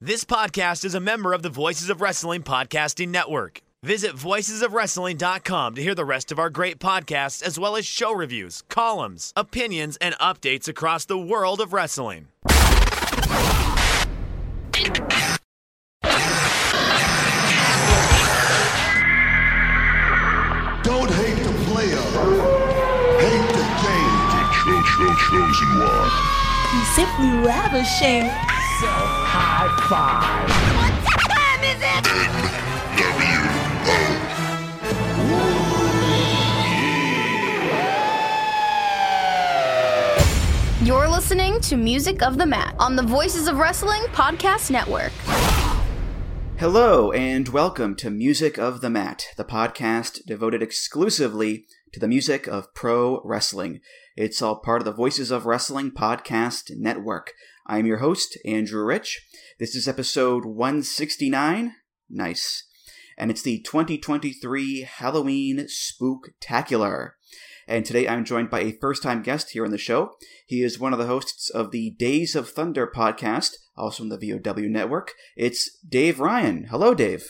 This podcast is a member of the Voices of Wrestling Podcasting Network. Visit voicesofwrestling.com to hear the rest of our great podcasts, as well as show reviews, columns, opinions, and updates across the world of wrestling. Don't hate the player. Hate the game. The cho- cho- chosen one. You simply ravishing. You're listening to Music of the Mat on the Voices of Wrestling Podcast Network. Hello, and welcome to Music of the Mat, the podcast devoted exclusively to the music of pro wrestling. It's all part of the Voices of Wrestling Podcast Network. I'm your host, Andrew Rich. This is episode 169. Nice. And it's the 2023 Halloween Spooktacular. And today I'm joined by a first time guest here on the show. He is one of the hosts of the Days of Thunder podcast, also on the VOW network. It's Dave Ryan. Hello, Dave.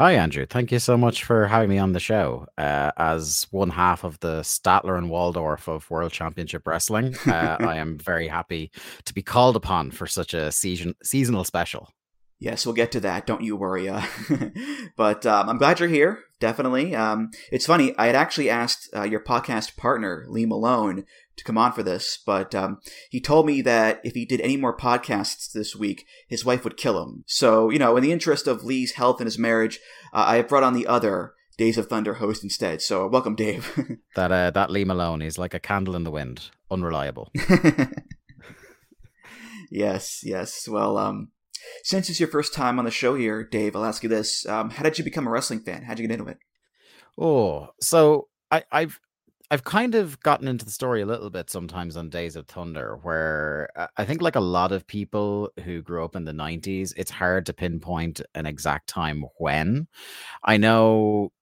Hi, Andrew. Thank you so much for having me on the show. Uh, as one half of the Statler and Waldorf of World Championship Wrestling, uh, I am very happy to be called upon for such a season seasonal special. Yes, we'll get to that. Don't you worry. Uh, but um, I'm glad you're here. Definitely. Um, it's funny. I had actually asked uh, your podcast partner, Lee Malone, to come on for this, but um, he told me that if he did any more podcasts this week, his wife would kill him. So, you know, in the interest of Lee's health and his marriage, uh, I have brought on the other Days of Thunder host instead. So, welcome, Dave. That uh, that Lee Malone is like a candle in the wind, unreliable. yes, yes. Well, um, since it's your first time on the show here, Dave, I'll ask you this: um, How did you become a wrestling fan? How'd you get into it? Oh, so I, I've I've kind of gotten into the story a little bit sometimes on Days of Thunder, where I think like a lot of people who grew up in the '90s, it's hard to pinpoint an exact time when. I know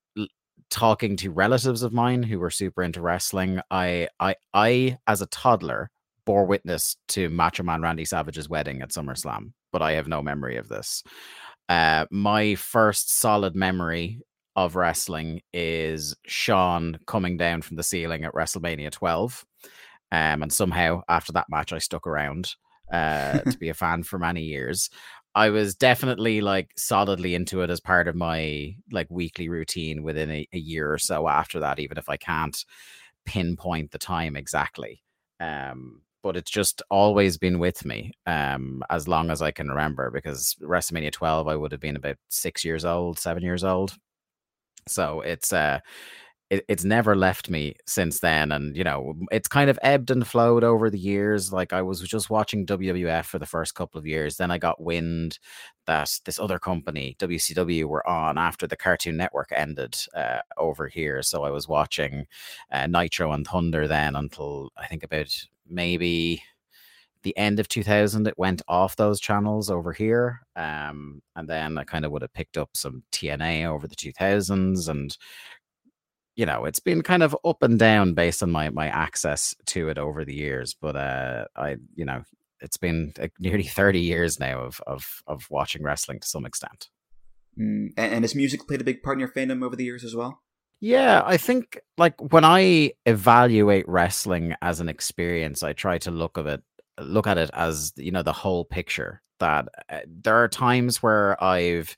talking to relatives of mine who were super into wrestling, I I I as a toddler bore witness to Macho Man Randy Savage's wedding at SummerSlam, but I have no memory of this. Uh, my first solid memory of wrestling is Sean coming down from the ceiling at WrestleMania 12. Um, and somehow after that match, I stuck around uh, to be a fan for many years. I was definitely like solidly into it as part of my like weekly routine within a, a year or so after that, even if I can't pinpoint the time exactly. Um, but it's just always been with me um, as long as I can remember because WrestleMania 12, I would have been about six years old, seven years old. So it's uh it, it's never left me since then and you know it's kind of ebbed and flowed over the years like i was just watching wwf for the first couple of years then i got wind that this other company wcw were on after the cartoon network ended uh, over here so i was watching uh, nitro and thunder then until i think about maybe the end of 2000 it went off those channels over here um, and then i kind of would have picked up some tna over the 2000s and you know it's been kind of up and down based on my my access to it over the years but uh i you know it's been nearly 30 years now of of of watching wrestling to some extent Mm, and has music played a big part in your fandom over the years as well? Yeah, I think like when I evaluate wrestling as an experience, I try to look of it look at it as you know the whole picture. That uh, there are times where I've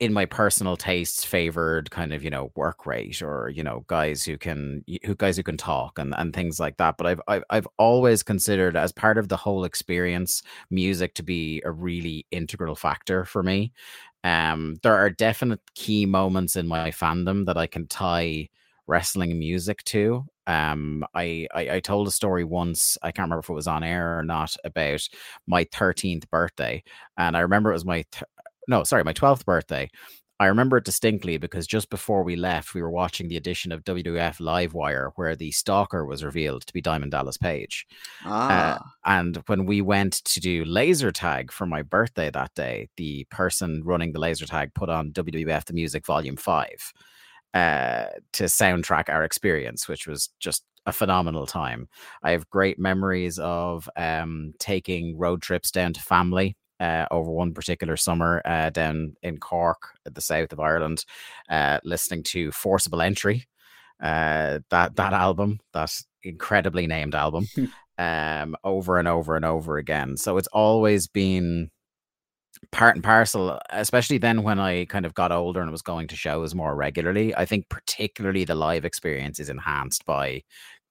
in my personal tastes favored kind of you know work rate or you know guys who can who guys who can talk and and things like that but I've, I've I've always considered as part of the whole experience music to be a really integral factor for me um there are definite key moments in my fandom that I can tie wrestling music to Um, I, I I told a story once. I can't remember if it was on air or not about my thirteenth birthday, and I remember it was my th- no, sorry, my twelfth birthday. I remember it distinctly because just before we left, we were watching the edition of WWF Livewire where the stalker was revealed to be Diamond Dallas Page. Ah, Uh, and when we went to do laser tag for my birthday that day, the person running the laser tag put on WWF The Music Volume 5 uh, to soundtrack our experience, which was just a phenomenal time. I have great memories of um, taking road trips down to family. Uh, over one particular summer uh, down in Cork, at the south of Ireland, uh, listening to Forcible Entry, uh, that that album, that incredibly named album, um, over and over and over again. So it's always been part and parcel, especially then when I kind of got older and was going to shows more regularly. I think particularly the live experience is enhanced by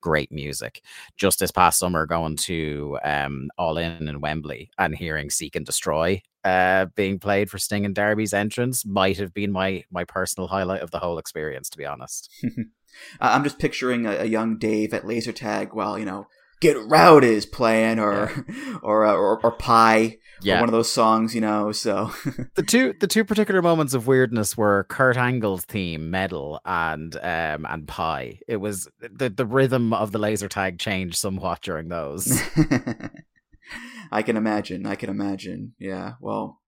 great music. Just this past summer, going to um, All In in Wembley and hearing Seek and Destroy uh, being played for Sting and Darby's entrance might have been my my personal highlight of the whole experience, to be honest. I'm just picturing a, a young Dave at laser tag while you know "Get Rowdy" is playing, or or, uh, or or Pie, or Yeah. one of those songs, you know. So the two the two particular moments of weirdness were Kurt Angle's theme, Metal, and um and Pie. It was the the rhythm of the laser tag changed somewhat during those. I can imagine. I can imagine. Yeah. Well.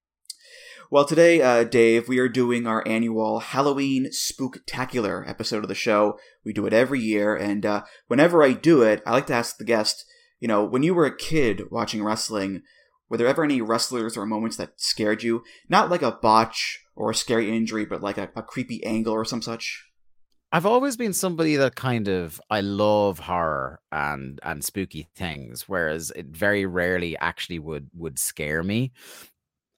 Well, today, uh, Dave, we are doing our annual Halloween Spooktacular episode of the show. We do it every year, and uh, whenever I do it, I like to ask the guest, you know, when you were a kid watching wrestling, were there ever any wrestlers or moments that scared you? Not like a botch or a scary injury, but like a, a creepy angle or some such? I've always been somebody that kind of I love horror and and spooky things, whereas it very rarely actually would would scare me.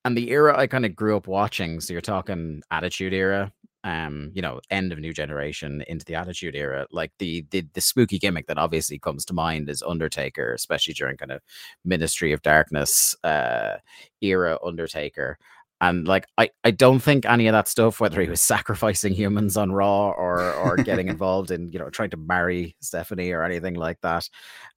And the era I kind of grew up watching, so you're talking Attitude Era, um, you know, end of New Generation into the Attitude Era. Like the the the spooky gimmick that obviously comes to mind is Undertaker, especially during kind of Ministry of Darkness uh era Undertaker. And like I, I don't think any of that stuff, whether he was sacrificing humans on Raw or or getting involved in, you know, trying to marry Stephanie or anything like that.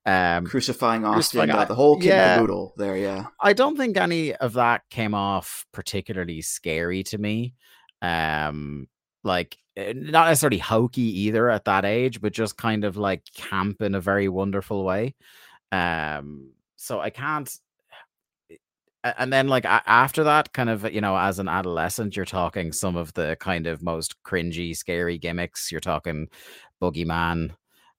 Um Crucifying Austin, Crucifying- uh, the whole kit yeah. and there, yeah. I don't think any of that came off particularly scary to me. Um, like eh, not necessarily hokey either at that age, but just kind of like camp in a very wonderful way. Um, so I can't. And then, like after that, kind of, you know, as an adolescent, you're talking some of the kind of most cringy, scary gimmicks. You're talking Boogeyman.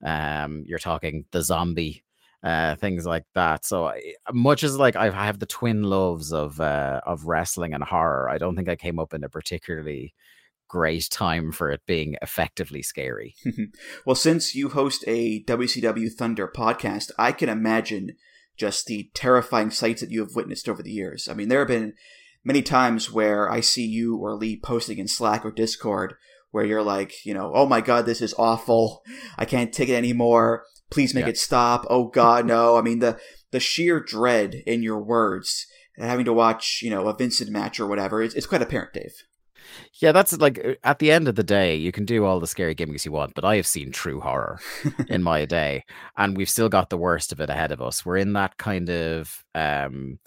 Um, you're talking the zombie uh things like that so I, much as like I've, I have the twin loves of uh of wrestling and horror i don't think i came up in a particularly great time for it being effectively scary Well, since you host a WCW Thunder podcast, I can imagine just the terrifying sights that you have witnessed over the years. I mean, there have been many times where I see you or Lee posting in Slack or Discord where you're like, you know, oh my god, this is awful. I can't take it anymore. Please make Yeah. it stop. Oh god, no. I mean, the the sheer dread in your words and having to watch, you know, a Vincent match or whatever, it's, it's quite apparent, Dave. Yeah that's like uh, at the end of the day you can do all the scary gimmicks you want but i have seen true horror in my day and we've still got the worst of it ahead of us. We're in that kind of um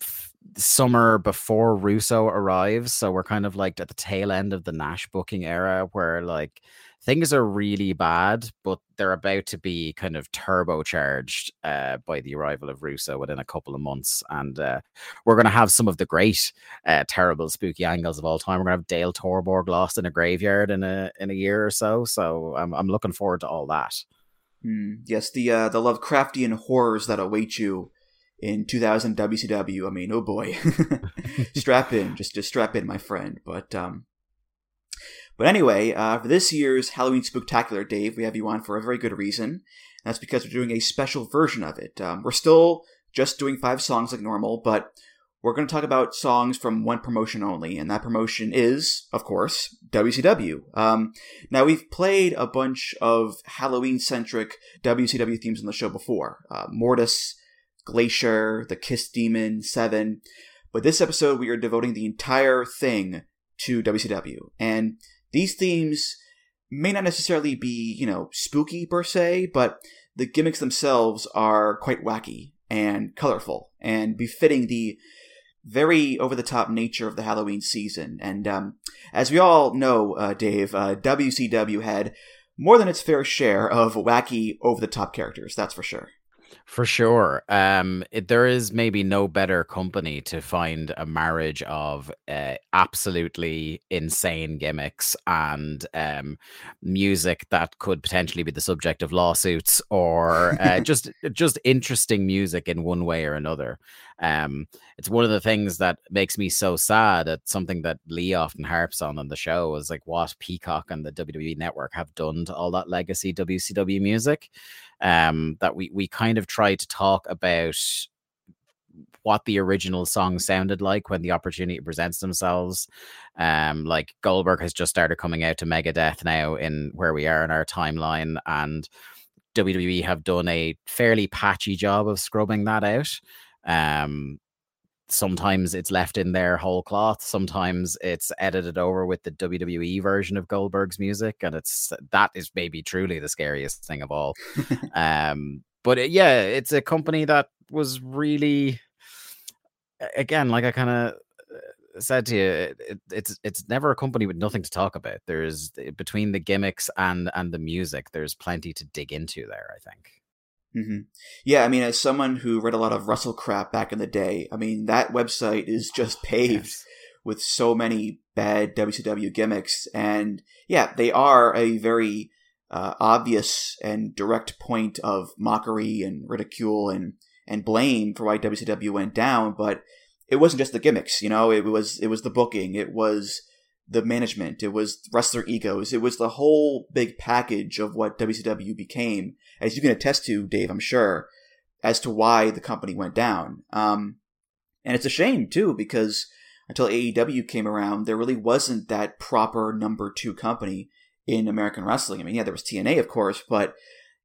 f- summer before russo arrives so we're kind of like at the tail end of the nash booking era where like things are really bad but they're about to be kind of turbocharged uh, by the arrival of russo within a couple of months and uh, we're going to have some of the great uh, terrible spooky angles of all time we're going to have dale torborg lost in a graveyard in a in a year or so so i'm, I'm looking forward to all that Hmm, yes, the uh, the Lovecraftian horrors that await you in 2000 WCW. I mean, oh boy, strap in, just just strap in, my friend. But um, but anyway, uh, for this year's Halloween Spooktacular, Dave, we have you on for a very good reason. That's because we're doing a special version of it. Um, we're still just doing five songs like normal, but we're going to talk about songs from one promotion only, and that promotion is, of course, WCW. Um, now, we've played a bunch of Halloween centric WCW themes on the show before uh, Mortis, Glacier, The Kiss Demon, Seven. But this episode, we are devoting the entire thing to WCW. And these themes, may not necessarily be, you know, spooky per se, but the gimmicks themselves are quite wacky and colorful and befitting the very over the top nature of the Halloween season. And um, as we all know, uh, Dave, uh, WCW had more than its fair share of wacky over the top characters, that's for sure. For sure. Um, it, there is maybe no better company to find a marriage of uh, absolutely insane gimmicks and um, music that could potentially be the subject of lawsuits or uh, just just interesting music in one way or another. Um, it's one of the things that makes me so sad at something that Lee often harps on on the show is like what Peacock and the WWE network have done to all that legacy WCW music. Um, that we we kind of try to talk about what the original song sounded like when the opportunity presents themselves. Um, like Goldberg has just started coming out to Megadeth now in where we are in our timeline, and WWE have done a fairly patchy job of scrubbing that out. Um, sometimes it's left in there whole cloth. Sometimes it's edited over with the WWE version of Goldberg's music, and it's that is maybe truly the scariest thing of all. um, but it, yeah, it's a company that was really, again, like I kind of uh, said to you, it, it, it's it's never a company with nothing to talk about. There's between the gimmicks and and the music, there's plenty to dig into there. I think. Mm-hmm. Yeah, I mean, as someone who read a lot of WrestleCrap back in the day, I mean, that website is just paved yes. with so many bad WCW gimmicks. And yeah, they are a very uh, obvious and direct point of mockery and ridicule and, and blame for why WCW went down. But it wasn't just the gimmicks, you know, it was, it was the booking. It was the management. It was wrestler egos. It was the whole big package of what WCW became, as you can attest to, Dave, I'm sure, as to why the company went down. Um, and it's a shame, too, because until AEW came around, there really wasn't that proper number two company in American wrestling. I mean, yeah, there was TNA, of course, but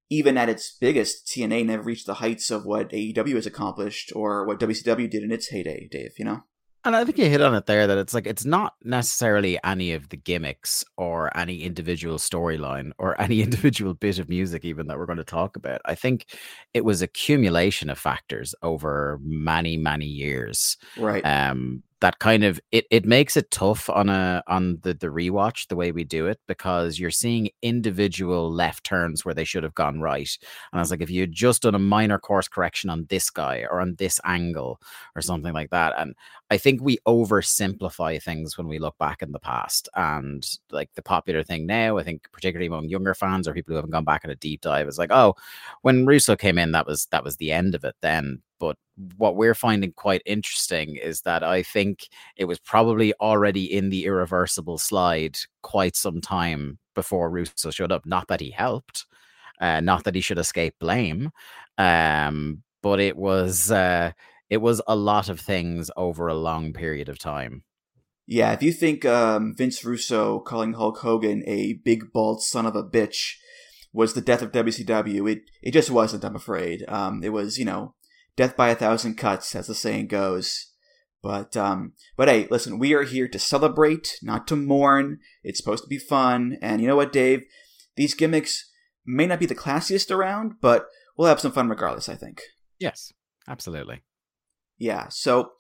even at its biggest, TNA never reached the heights of what AEW has accomplished or what WCW did in its heyday, Dave, you know? And I think you hit on it there that it's like it's not necessarily any of the gimmicks or any individual storyline or any individual bit of music even that we're going to talk about. I think it was accumulation of factors over many many years. Right. Um that kind of it, it makes it tough on a on the the rewatch the way we do it because you're seeing individual left turns where they should have gone right. And i was like if you had just done a minor course correction on this guy or on this angle or something like that. And i think we oversimplify things when we look back in the past. And like the popular thing now i think particularly among younger fans or people who haven't gone back in a deep dive is like oh when russo came in that was that was the end of it then but what we're finding quite interesting is that I think it was probably already in the irreversible slide quite some time before Russo showed up. Not that he helped, uh, not that he should escape blame, um, but it was uh, it was a lot of things over a long period of time. Yeah, if you think um, Vince Russo calling Hulk Hogan a big bald son of a bitch was the death of WCW, it it just wasn't. I'm afraid. Um, it was you know death by a thousand cuts, as the saying goes. But um, but hey, listen, we are here to celebrate, not to mourn. It's supposed to be fun, and you know what, Dave? These gimmicks may not be the classiest around, but we'll have some fun regardless. I think. Yes, absolutely. Yeah. So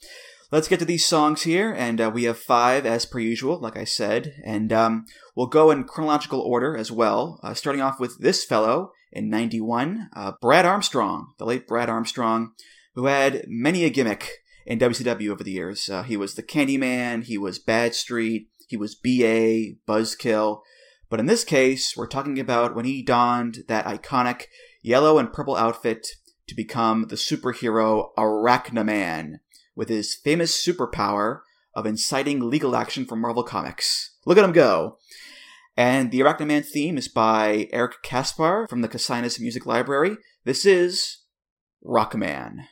let's get to these songs here, and uh, we have five as per usual, like I said, and um, we'll go in chronological order as well. Uh, starting off with this fellow in 91, uh, Brad Armstrong, the late Brad Armstrong, who had many a gimmick in WCW over the years. Uh, he was the Candyman, he was Bad Street, he was BA, Buzzkill. But in this case, we're talking about when he donned that iconic yellow and purple outfit to become the superhero Arachnaman with his famous superpower of inciting legal action from Marvel Comics. Look at him go! And the Arachnaman theme is by Eric Kaspar from the Casinus Music Library. This is Rockman.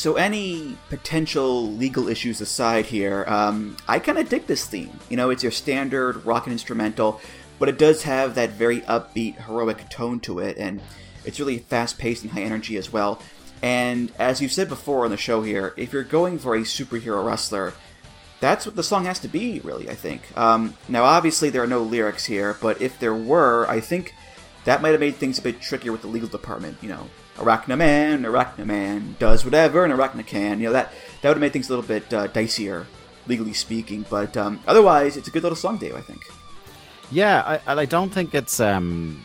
So, any potential legal issues aside here, um, I kind of dig this theme. You know, it's your standard rock and instrumental, but it does have that very upbeat, heroic tone to it, and it's really fast paced and high energy as well. And as you've said before on the show here, if you're going for a superhero wrestler, that's what the song has to be, really, I think. Um, now, obviously, there are no lyrics here, but if there were, I think that might have made things a bit trickier with the legal department. You know, Arachnaman, Arachnaman does whatever an Arachna can. You know, that, that would have made things a little bit uh, dicier, legally speaking. But um, otherwise, it's a good little song, Dave, I think. Yeah, I, I don't think it's. Um,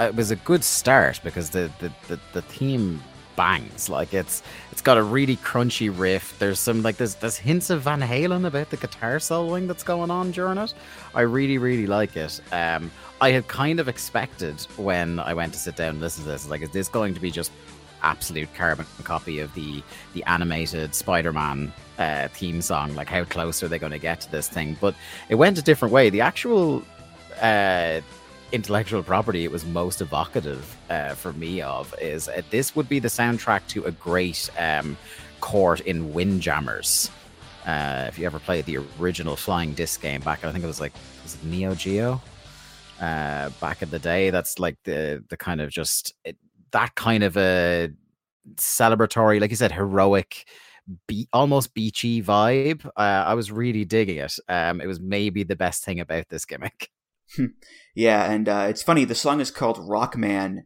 it was a good start because the, the, the, the theme bangs. Like it's it's got a really crunchy riff. There's some like there's there's hints of Van Halen about the guitar soloing that's going on during it. I really really like it. Um, I had kind of expected when I went to sit down and listen to this, like, is this going to be just absolute carbon copy of the the animated Spider-Man uh, theme song? Like, how close are they going to get to this thing? But it went a different way. The actual uh, intellectual property it was most evocative uh, for me of is uh, this would be the soundtrack to a great um, court in Windjammers. Uh, if you ever played the original flying disc game back, I think it was like was it Neo Geo uh, back in the day. That's like the the kind of just it, that kind of a celebratory, like you said, heroic. Be- almost beachy vibe. Uh, I was really digging it. Um, it was maybe the best thing about this gimmick. Yeah, and uh, it's funny. The song is called Rockman.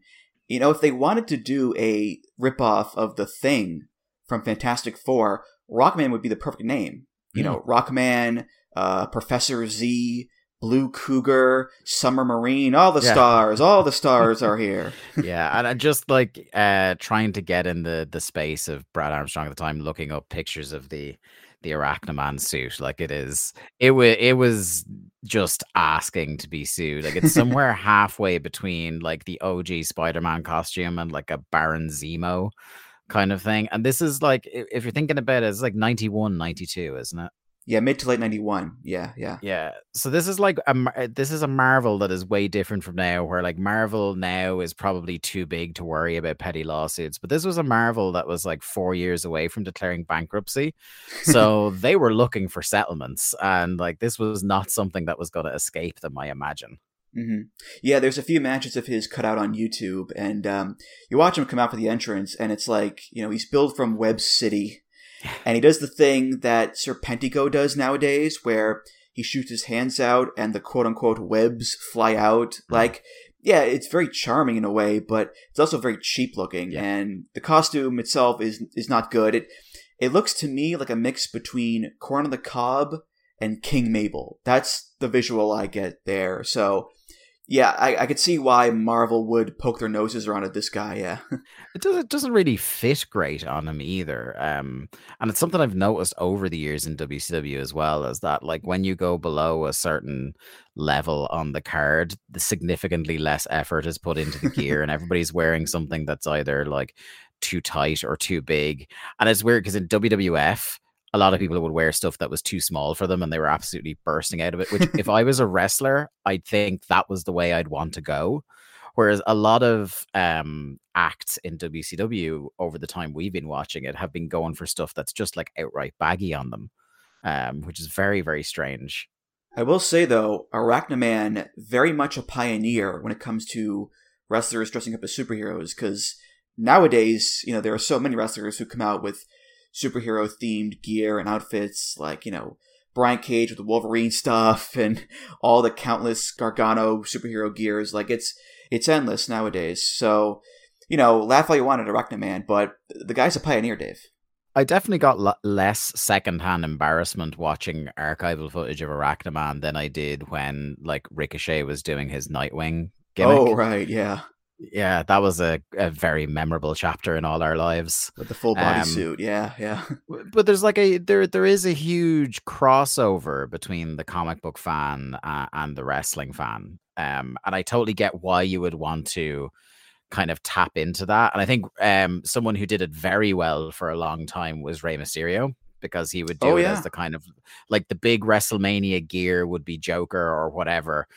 You know, if they wanted to do a ripoff of the Thing from Fantastic Four, Rockman would be the perfect name. You mm. know, Rockman, uh, Professor Z, Blue Cougar, Summer Marine, all the yeah. stars, all the stars are here. yeah, and I just like uh, trying to get in the the space of Brad Armstrong at the time, looking up pictures of the the Arachnaman suit. Like it is, it was it was just asking to be sued. Like it's somewhere halfway between like the OG Spider-Man costume and like a Baron Zemo kind of thing. And this is like if you're thinking about it, it's like 91, 92, isn't it? Yeah, mid to late ninety one. Yeah, yeah, yeah. So this is like a this is a Marvel that is way different from now, where like Marvel now is probably too big to worry about petty lawsuits, but this was a Marvel that was like four years away from declaring bankruptcy, so they were looking for settlements, and like this was not something that was going to escape them. I imagine. Mm-hmm. Yeah, there's a few matches of his cut out on YouTube, and um, you watch him come out for the entrance, and it's like you know he's billed from Web City and he does the thing that Serpentico does nowadays, where he shoots his hands out and the quote unquote webs fly out. Mm-hmm. Like, yeah, it's very charming in a way, but it's also very cheap looking. Yeah. And the costume itself is is not good. It it looks to me like a mix between Corn on the Cob and King Mabel. That's the visual I get there. So yeah, I, I could see why Marvel would poke their noses around at this guy. Yeah, it doesn't doesn't really fit great on him either. Um, and it's something I've noticed over the years in WCW as well, is that like when you go below a certain level on the card, the significantly less effort is put into the gear, and everybody's wearing something that's either like too tight or too big. And it's weird because in WWF, a lot of people would wear stuff that was too small for them and they were absolutely bursting out of it. Which, if I was a wrestler, I'd think that was the way I'd want to go. Whereas a lot of um, acts in WCW over the time we've been watching it have been going for stuff that's just like outright baggy on them, um, which is very, very strange. I will say though, Arachnaman very much a pioneer when it comes to wrestlers dressing up as superheroes because nowadays, you know, there are so many wrestlers who come out with superhero themed gear and outfits, like, you know, Brian Cage with the Wolverine stuff and all the countless Gargano superhero gears. Like, it's it's endless nowadays. So, you know, laugh all you want at Arachnaman, but the guy's a pioneer, Dave. I definitely got l- less secondhand embarrassment watching archival footage of Arachnaman than I did when, like, Ricochet was doing his Nightwing gimmick. Oh, right, yeah. Yeah, that was a, a very memorable chapter in all our lives. With the full body um, suit, yeah, yeah. But there's like a there there is a huge crossover between the comic book fan uh, and the wrestling fan, um, and I totally get why you would want to kind of tap into that. And I think um, someone who did it very well for a long time was Rey Mysterio because he would do oh, it yeah. as the kind of like the big WrestleMania gear would be Joker or whatever.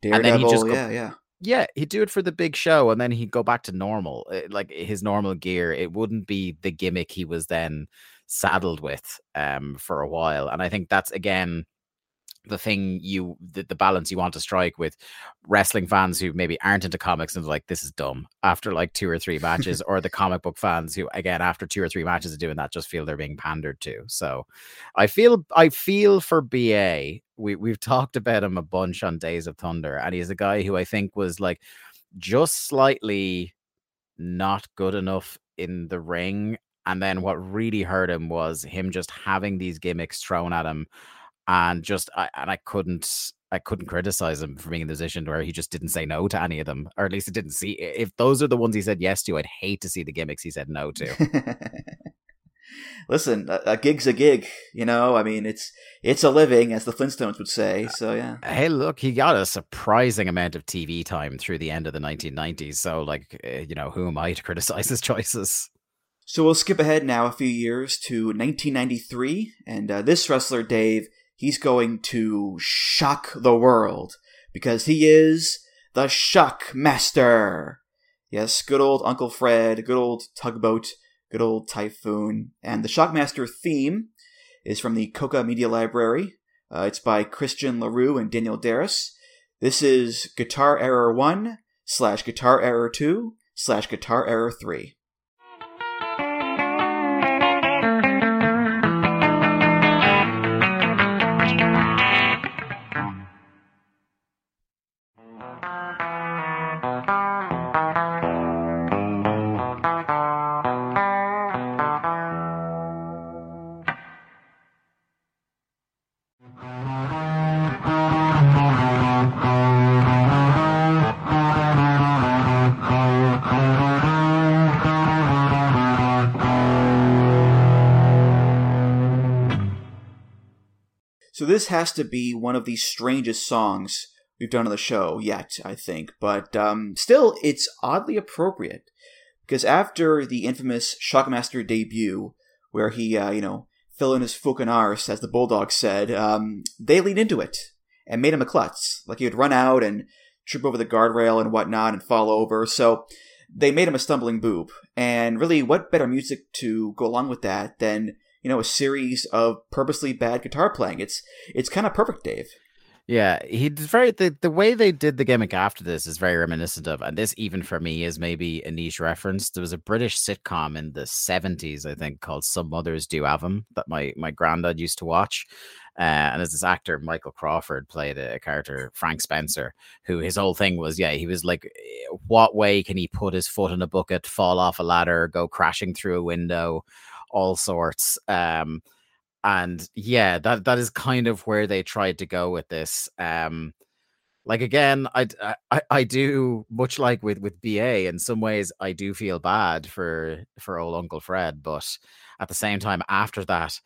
Daredevil, and then he just go, yeah, yeah Yeah, he'd do it for the big show and then he'd go back to normal, eh, like his normal gear. It wouldn't be the gimmick he was then saddled with um for a while. And I think that's again the thing you the, the balance you want to strike with wrestling fans who maybe aren't into comics and like this is dumb after like two or three matches or the comic book fans who again after two or three matches of doing that just feel they're being pandered to. So i feel i feel for ba we, we've talked about him a bunch on days of thunder and he's a guy who i think was like just slightly not good enough in the ring and then what really hurt him was him just having these gimmicks thrown at him and just I, and I couldn't I couldn't criticize him for being in the position where he just didn't say no to any of them, or at least it didn't see. If those are the ones he said yes to, I'd hate to see the gimmicks he said no to. Listen, a, a, gig's a gig, you know. I mean, it's it's a living, as the Flintstones would say. So yeah. Hey, look, he got a surprising amount of TV time through the end of the 1990s. So, like, eh, you know, who am I to criticize his choices? So we'll skip ahead now a few years to 1993, and uh, this wrestler, Dave, he's going to shock the world because he is the Shock Master. Yes, good old Uncle Fred, good old Tugboat, good old Typhoon. And the Shockmaster theme is from the Koka Media Library. Uh, it's by Christian LaRue and Daniel Darris. This is Guitar Error 1 slash Guitar Error 2 slash Guitar Error 3. This has to be one of the strangest songs we've done on the show yet, I think. But um, still, it's oddly appropriate because after the infamous Shockmaster debut, where he, uh, you know, fell in his fucking arse, as the Bulldog said, um, they leaned into it and made him a klutz. Like he would run out and trip over the guardrail and whatnot and fall over. So they made him a stumbling boob. And really, what better music to go along with that than you know a series of purposely bad guitar playing. It's it's kind of perfect, Dave. Yeah, he's very the, the way they did the gimmick after this is very reminiscent of, and this even for me is maybe a niche reference. There was a British sitcom in the seventies, I think, called Some Mothers Do Have Have 'Em that my my granddad used to watch. Uh, and as this actor Michael Crawford played a, a, character Frank Spencer, who his whole thing was, yeah, he was like, what way can he put his foot in a bucket, fall off a ladder, go crashing through a window, all sorts. Um, and yeah, that that is kind of where they tried to go with this. Um, like again, I, I I do much like with with BA in some ways. I do feel bad for for old Uncle Fred, but at the same time, after that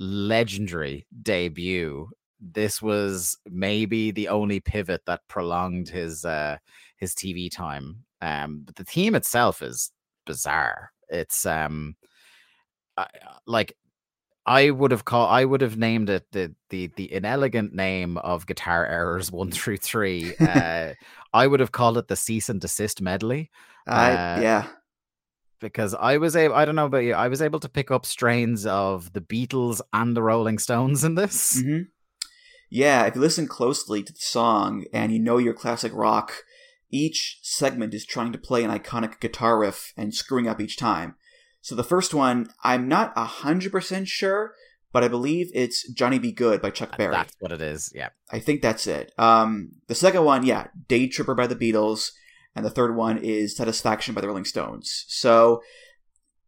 legendary debut, this was maybe the only pivot that prolonged his uh his TV time. Um, but the theme itself is bizarre. It's um I, like I would have called I would have named it the the the inelegant name of guitar errors one through three. Uh, I would have called it the cease and desist medley. Uh, yeah. Because I was able, I don't know about you, I was able to pick up strains of the Beatles and the Rolling Stones in this. Mm-hmm. Yeah, if you listen closely to the song and you know your classic rock, each segment is trying to play an iconic guitar riff and screwing up each time. So the first one, I'm not 100% sure, but I believe it's Johnny B. Goode by Chuck Berry. That's what it is, yeah. I think that's it. Um, the second one, yeah, Day Tripper by the Beatles. And the third one is Satisfaction by the Rolling Stones. So,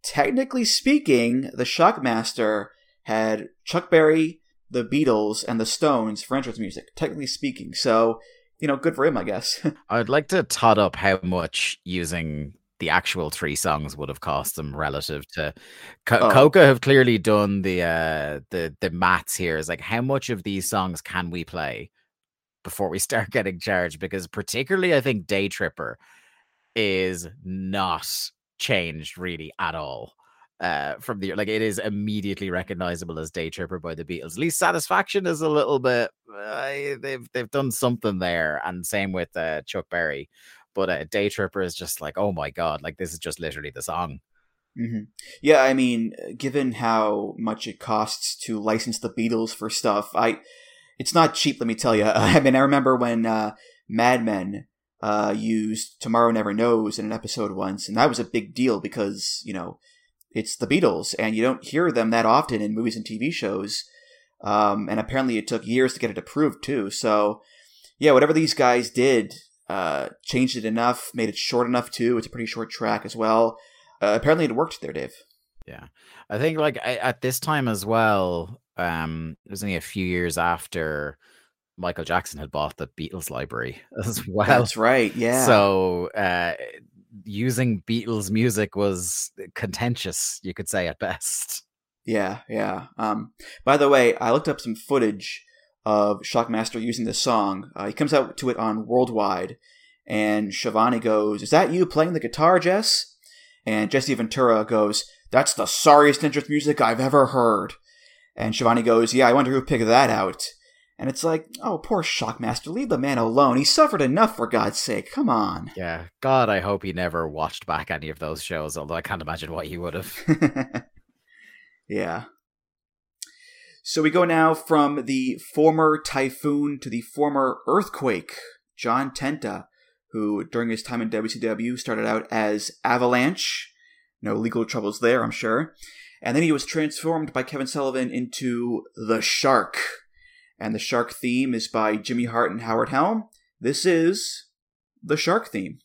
technically speaking, the Shockmaster had Chuck Berry, the Beatles, and the Stones for entrance music, technically speaking. So, you know, good for him, I guess. I'd like to tot up how much using the actual three songs would have cost them relative to Co- oh. Koka have clearly done the uh the the maths here is like how much of these songs can we play before we start getting charged because particularly I think Day Tripper is not changed really at all. uh, from the like it is immediately recognizable as Day Tripper by the Beatles. At least Satisfaction is a little bit uh, they've they've done something there, and same with uh, Chuck Berry. But uh, Day Tripper is just like, oh my god, like this is just literally the song. Mm-hmm. Yeah, I mean, given how much it costs to license the Beatles for stuff, I it's not cheap. Let me tell you. I mean, I remember when uh, Mad Men uh, used "Tomorrow Never Knows" in an episode once, and that was a big deal because you know it's the Beatles, and you don't hear them that often in movies and TV shows. Um, and apparently, it took years to get it approved too. So, yeah, whatever these guys did, uh, changed it enough, made it short enough too. It's a pretty short track as well. Uh, apparently, it worked there, Dave. Yeah, I think like I, at this time as well. Um, it was only a few years after Michael Jackson had bought the Beatles library as well. That's right. Yeah. So uh, using Beatles music was contentious, you could say at best. Yeah, yeah. Um, by the way, I looked up some footage of Shockmaster using this song. Uh, he comes out to it on Worldwide, and Schiavone goes, "Is that you playing the guitar, Jess?" And Jesse Ventura goes, "That's the sorriest entrance music I've ever heard." And Schiavone goes, "Yeah, I wonder who picked that out." And it's like, oh, poor Shockmaster, leave the man alone. He suffered enough, for God's sake. Come on. Yeah, God, I hope he never watched back any of those shows, although I can't imagine what he would have. yeah. So we go now from the former typhoon to the former earthquake. John Tenta, who during his time in WCW started out as Avalanche. No legal troubles there, I'm sure. And then he was transformed by Kevin Sullivan into the Shark and the shark theme is by Jimmy Hart and Howard Helm. This is the shark theme.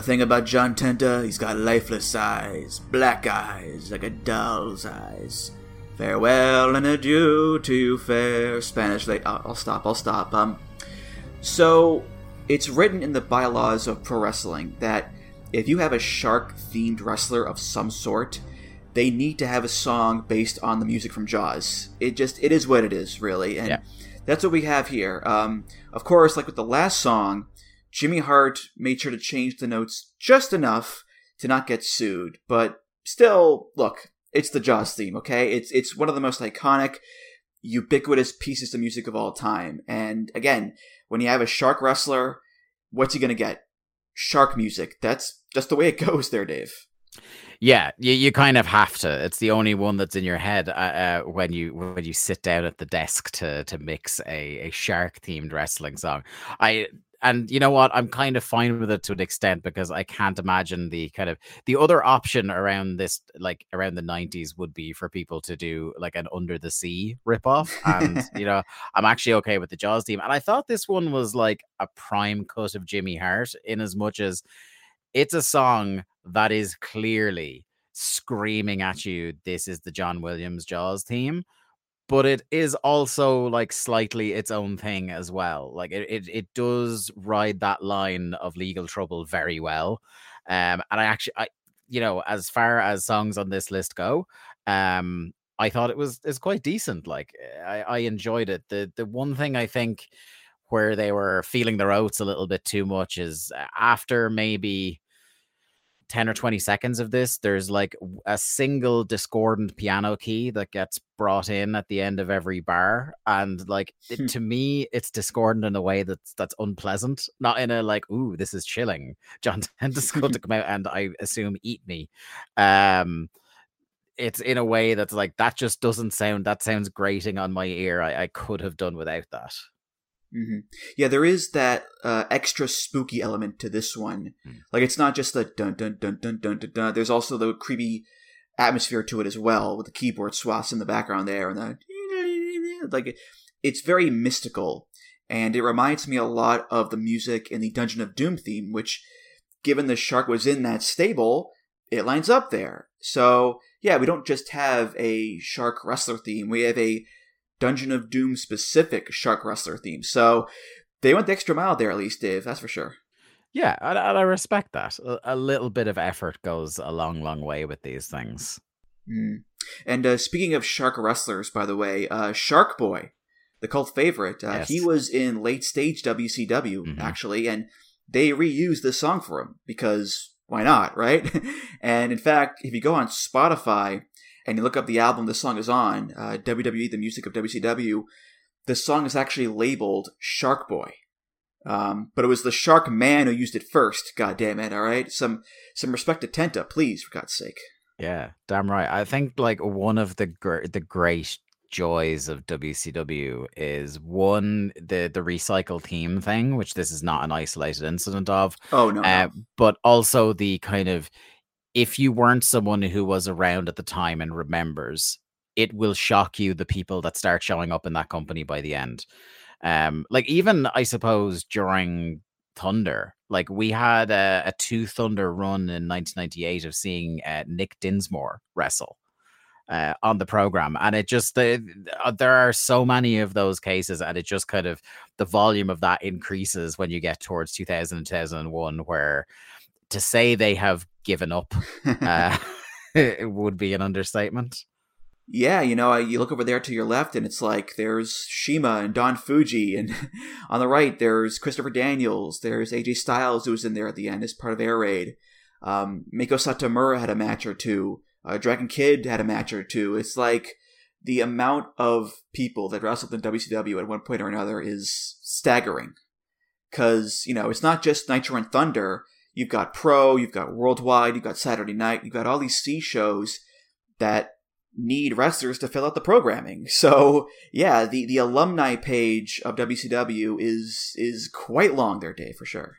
Thing about John Tenta, he's got lifeless eyes, black eyes, like a doll's eyes. Farewell and adieu to you, fair Spanish lady. I'll, I'll stop. I'll stop. Um, so it's written in the bylaws of pro wrestling that if you have a shark-themed wrestler of some sort, they need to have a song based on the music from Jaws. It just it is what it is, really, and yeah. that's what we have here. Um, of course, like with the last song, Jimmy Hart made sure to change the notes just enough to not get sued, but still, look, it's the Jaws theme, okay? It's it's one of the most iconic, ubiquitous pieces of music of all time. And again, when you have a shark wrestler, what's he gonna get? Shark music. That's just the way it goes there, Dave. Yeah, you, you kind of have to. It's the only one that's in your head uh, uh, when you when you sit down at the desk to to mix a, a shark themed wrestling song. I and you know what? I'm kind of fine with it to an extent because i can't imagine the kind of the other option around this like around the 90s would be for people to do like an under the sea ripoff. And you know i'm actually okay with the jaws team and i thought this one was like a prime cut of jimmy hart in as much as it's a song that is clearly screaming at you this is the john williams jaws theme but it is also like slightly its own thing as well. Like it, it, it does ride that line of legal trouble very well. Um, and I actually, I, you know, as far as songs on this list go, um, I thought it was is quite decent. Like I, I enjoyed it. The the one thing I think where they were feeling their oats a little bit too much is uh, after maybe 10 or 20 seconds of this, there's like a single discordant piano key that gets brought in at the end of every bar. And like it, to me, it's discordant in a way that's that's unpleasant, not in a like, ooh, this is chilling. John Tenta's going to come out and I assume eat me. Um it's in a way that's like that just doesn't sound that sounds grating on my ear. I, I could have done without that. Mm-hmm. Yeah, there is that uh, extra spooky element to this one. Mm. Like it's not just the dun dun dun dun dun dun dun. There's also the creepy atmosphere to it as well, with the keyboard swaths in the background there, and the like. It's very mystical, and it reminds me a lot of the music in the Dungeon of Doom theme, which, given the shark was in that stable, it lines up there. So yeah, we don't just have a shark wrestler theme; we have a Dungeon of Doom specific Shark Wrestler theme. So they went the extra mile there, at least, Dave. That's for sure. Yeah, and I, respect that. A, a, little bit of effort goes a long, long way with these things. Mm. And uh, speaking of shark wrestlers, by the way, uh, Shark Boy, the cult favorite, uh, yes. he was in late stage WCW mm-hmm. actually, and they reused this song for him because why not, right? and in fact, if you go on Spotify, and you look up the album the song is on, uh, WWE, the music of WCW, the song is actually labeled Shark Boy. Um, but it was the Shark Man who used it first. God damn it! All right, some some respect to Tenta, please, for God's sake. Yeah, damn right. I think like one of the gr- the great joys of WCW is one the the recycle theme thing, which this is not an isolated incident of. Oh no, uh, no. but also the kind of if you weren't someone who was around at the time and remembers, it will shock you the people that start showing up in that company by the end. Um, like even I suppose during Thunder, like we had a, a two Thunder run in 1998 of seeing uh, Nick Dinsmore wrestle. Uh, on the program, and it just uh, there are so many of those cases, and it just kind of the volume of that increases when you get towards 2000 and 2001, where to say they have given up uh, it would be an understatement. Yeah, you know, you look over there to your left, and it's like there's Shima and Don Fuji, and on the right there's Christopher Daniels, there's AJ Styles who was in there at the end as part of Air Raid. Um, Meiko Satomura had a match or two. Uh, Dragon Kid had a match or two. It's like the amount of people that wrestled in WCW at one point or another is staggering. Because, you know, it's not just Nitro and Thunder. You've got Pro, you've got Worldwide, you've got Saturday Night, you've got all these C shows that need wrestlers to fill out the programming. So yeah, the, the alumni page of WCW is is quite long there, Dave, for sure.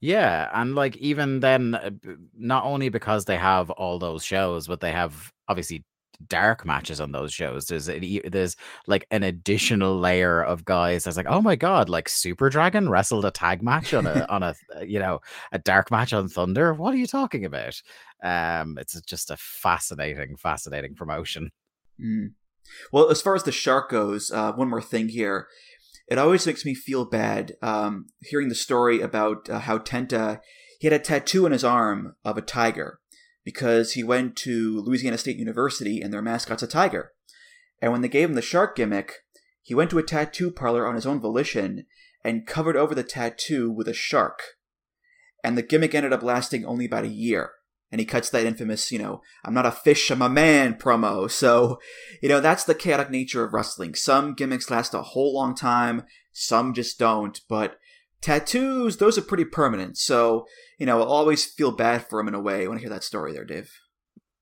Yeah, and like even then, uh, not only because they have all those shows, but they have obviously dark matches on those shows. There's a, there's like an additional layer of guys that's like, oh my god, like Super Dragon wrestled a tag match on a on a uh, you know a dark match on Thunder. What are you talking about? Um, it's just a fascinating, fascinating promotion. Mm. Well, as far as the shark goes, uh, one more thing here. It always makes me feel bad um, hearing the story about uh, how Tenta he had a tattoo on his arm of a tiger because he went to Louisiana State University and their mascot's a tiger. And when they gave him the shark gimmick, he went to a tattoo parlor on his own volition and covered over the tattoo with a shark. And the gimmick ended up lasting only about a year. And he cuts that infamous, you know, I'm not a fish, I'm a man promo. So, you know, that's the chaotic nature of wrestling. Some gimmicks last a whole long time, some just don't. But tattoos, those are pretty permanent. So, you know, I'll always feel bad for him in a way when I hear that story there, Dave.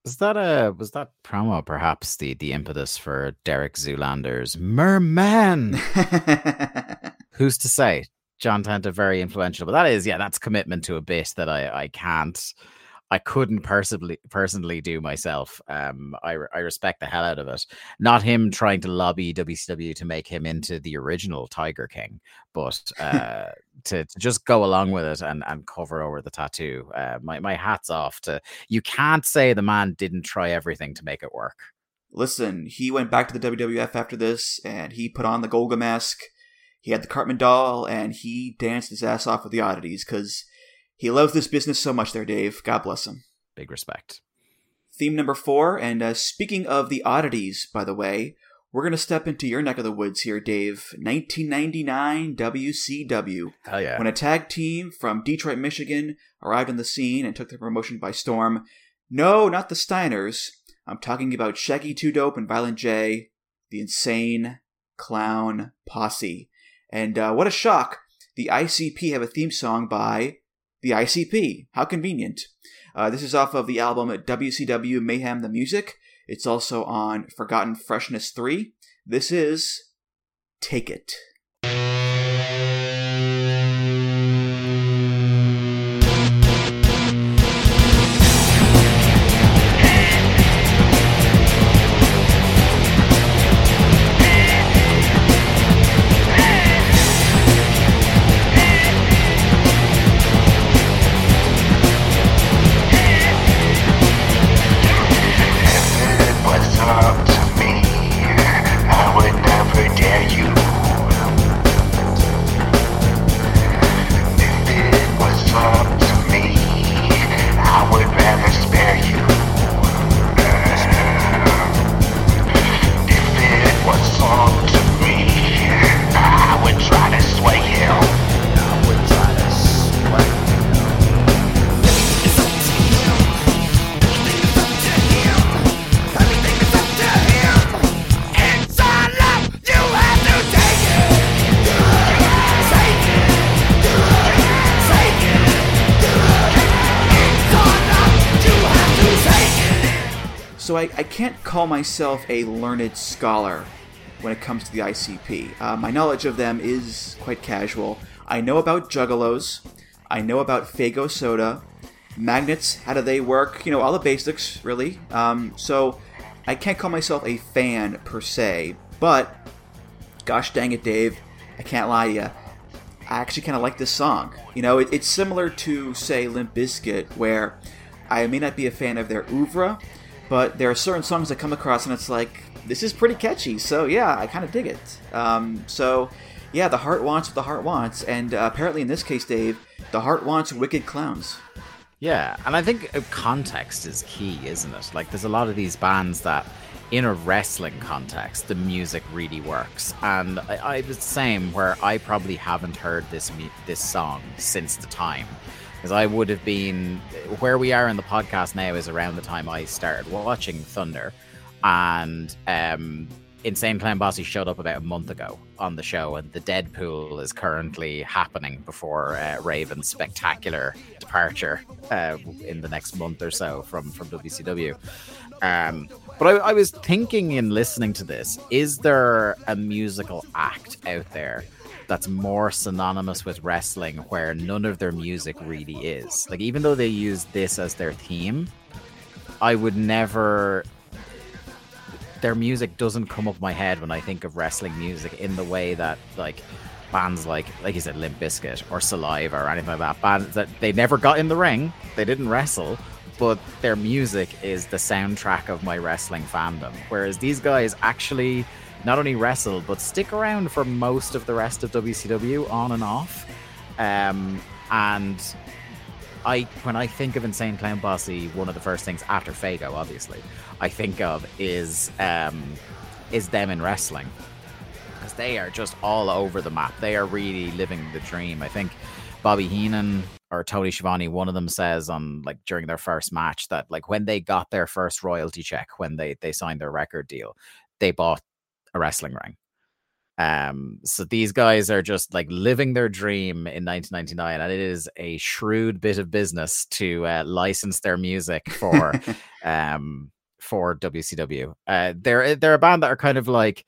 Was that a was that promo perhaps the the impetus for Derek Zoolander's Merman? Who's to say? John Tenta very influential, but that is yeah, that's commitment to a bit that I I can't I couldn't personally personally do myself. Um, I I respect the hell out of it. Not him trying to lobby WCW to make him into the original Tiger King, but uh, to, to just go along with it and and cover over the tattoo. Uh, my my hats off to you. Can't say the man didn't try everything to make it work. Listen, he went back to the WWF after this, and he put on the Golga mask. He had the Cartman doll, and he danced his ass off with the oddities because he loves this business so much there, Dave. God bless him. Big respect. Theme number four, and uh, speaking of the oddities, by the way, we're going to step into your neck of the woods here, Dave. 1999 WCW. Hell yeah. When a tag team from Detroit, Michigan arrived on the scene and took the promotion by storm. No, not the Steiners. I'm talking about Shaggy Two Dope and Violent J, the insane clown posse. And uh, what a shock! The ICP have a theme song by the ICP. How convenient. Uh, this is off of the album WCW Mayhem the Music. It's also on Forgotten Freshness 3. This is Take It. Call myself a learned scholar when it comes to the ICP. Uh, my knowledge of them is quite casual. I know about juggalos. I know about Faygo soda, magnets. How do they work? You know all the basics, really. Um, so I can't call myself a fan per se, but gosh dang it, Dave, I can't lie to you. I actually kind of like this song. You know, it, it's similar to, say, Limp Bizkit, where I may not be a fan of their oeuvre, but there are certain songs that come across and it's like, this is pretty catchy. So, yeah, I kind of dig it. Um, so, yeah, the heart wants what the heart wants. And uh, apparently, in this case, Dave, the heart wants wicked clowns. Yeah, and I think uh, context is key, isn't it? Like, there's a lot of these bands that, in a wrestling context, the music really works. And I, I was the same, where I probably haven't heard this this song since the time, because I would have been where we are in the podcast now is around the time I started watching Thunder, and um, Insane Clown Posse showed up about a month ago on the show, and the Deadpool is currently happening before uh, Raven's spectacular departure uh, in the next month or so from from WCW. Um, but I, I was thinking in listening to this, is there a musical act out there that's more synonymous with wrestling where none of their music really is? Like, even though they use this as their theme, I would never their music doesn't come up my head when I think of wrestling music in the way that like bands like like you said Limp Bizkit or Saliva or anything like that bands that they never got in the ring they didn't wrestle but their music is the soundtrack of my wrestling fandom whereas these guys actually not only wrestle but stick around for most of the rest of WCW on and off um and I when I think of Insane Clown Posse, one of the first things after Faygo, obviously, I think of is um, is them in wrestling because they are just all over the map. They are really living the dream. I think Bobby Heenan or Tony Schiavone, one of them says on like during their first match that like when they got their first royalty check when they they signed their record deal, they bought a wrestling ring. Um, so these guys are just like living their dream in 1999, and it is a shrewd bit of business to uh, license their music for um for WCW. Uh, they're they're a band that are kind of like